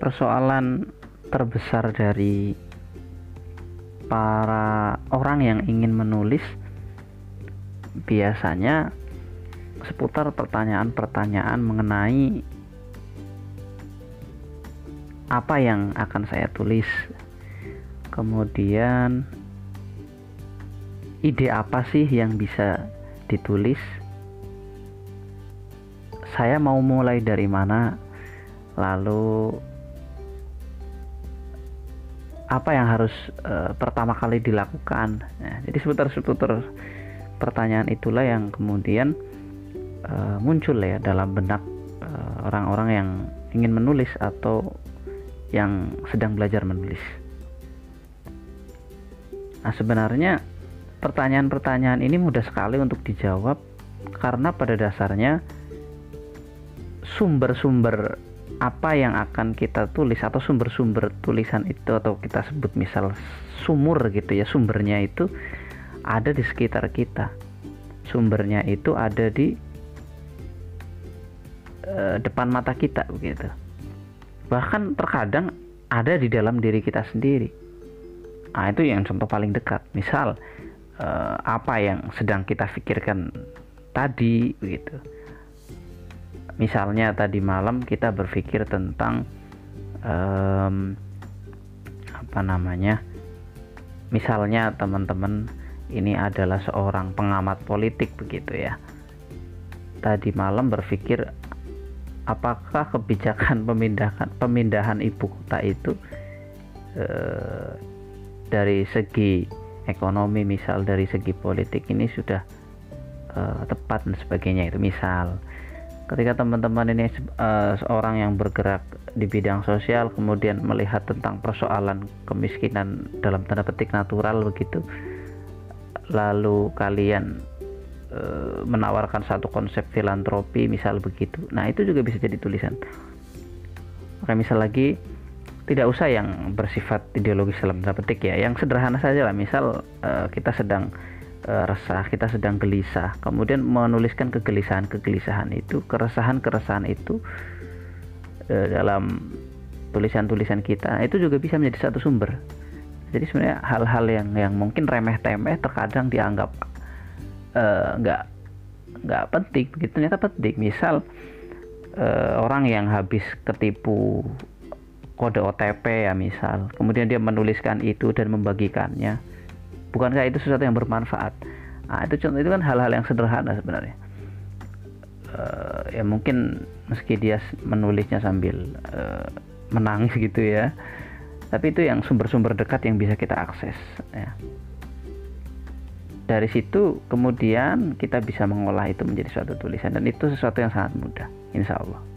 persoalan terbesar dari para orang yang ingin menulis biasanya seputar pertanyaan-pertanyaan mengenai apa yang akan saya tulis. Kemudian ide apa sih yang bisa ditulis? Saya mau mulai dari mana? Lalu apa yang harus uh, pertama kali dilakukan? Nah, jadi seputar-seputar pertanyaan itulah yang kemudian uh, muncul ya dalam benak eh, orang-orang uh, yang ingin menulis atau yang sedang belajar menulis. Nah, sebenarnya pertanyaan-pertanyaan ini mudah sekali untuk dijawab karena pada dasarnya sumber-sumber apa yang akan kita tulis atau sumber-sumber tulisan itu atau kita sebut misal sumur gitu ya sumbernya itu ada di sekitar kita. Sumbernya itu ada di uh, depan mata kita begitu. Bahkan terkadang ada di dalam diri kita sendiri. Nah itu yang contoh paling dekat. Misal uh, apa yang sedang kita pikirkan tadi begitu misalnya tadi malam kita berpikir tentang um, apa namanya misalnya teman-teman ini adalah seorang pengamat politik begitu ya. Tadi malam berpikir apakah kebijakan pemindahan pemindahan ibu kota itu eh, dari segi ekonomi misal dari segi politik ini sudah eh, tepat dan sebagainya itu. Misal ketika teman-teman ini uh, seorang yang bergerak di bidang sosial kemudian melihat tentang persoalan kemiskinan dalam tanda petik natural begitu lalu kalian Eh, menawarkan satu konsep filantropi misal begitu nah itu juga bisa jadi tulisan. Oke misal lagi tidak usah yang bersifat ideologis dalam tanda petik ya yang sederhana saja lah misal uh, kita sedang resah kita sedang gelisah. Kemudian menuliskan kegelisahan-kegelisahan itu keresahan-keresahan itu uh, dalam tulisan-tulisan kita itu juga bisa menjadi satu sumber. Jadi sebenarnya hal-hal yang yang mungkin remeh-temeh terkadang dianggap Eh, nggak uh, nggak penting begitu ternyata penting. Misal uh, orang yang habis ketipu kode OTP ya misal kemudian dia menuliskan itu dan membagikannya bukankah itu sesuatu yang bermanfaat? Nah itu contoh itu kan hal-hal yang sederhana sebenarnya. Uh, ya mungkin meski dia menulisnya sambil uh, menangis gitu ya tapi itu yang sumber-sumber dekat yang bisa kita akses ya. Dari situ kemudian kita bisa mengolah itu menjadi suatu tulisan dan itu sesuatu yang sangat mudah insya Allah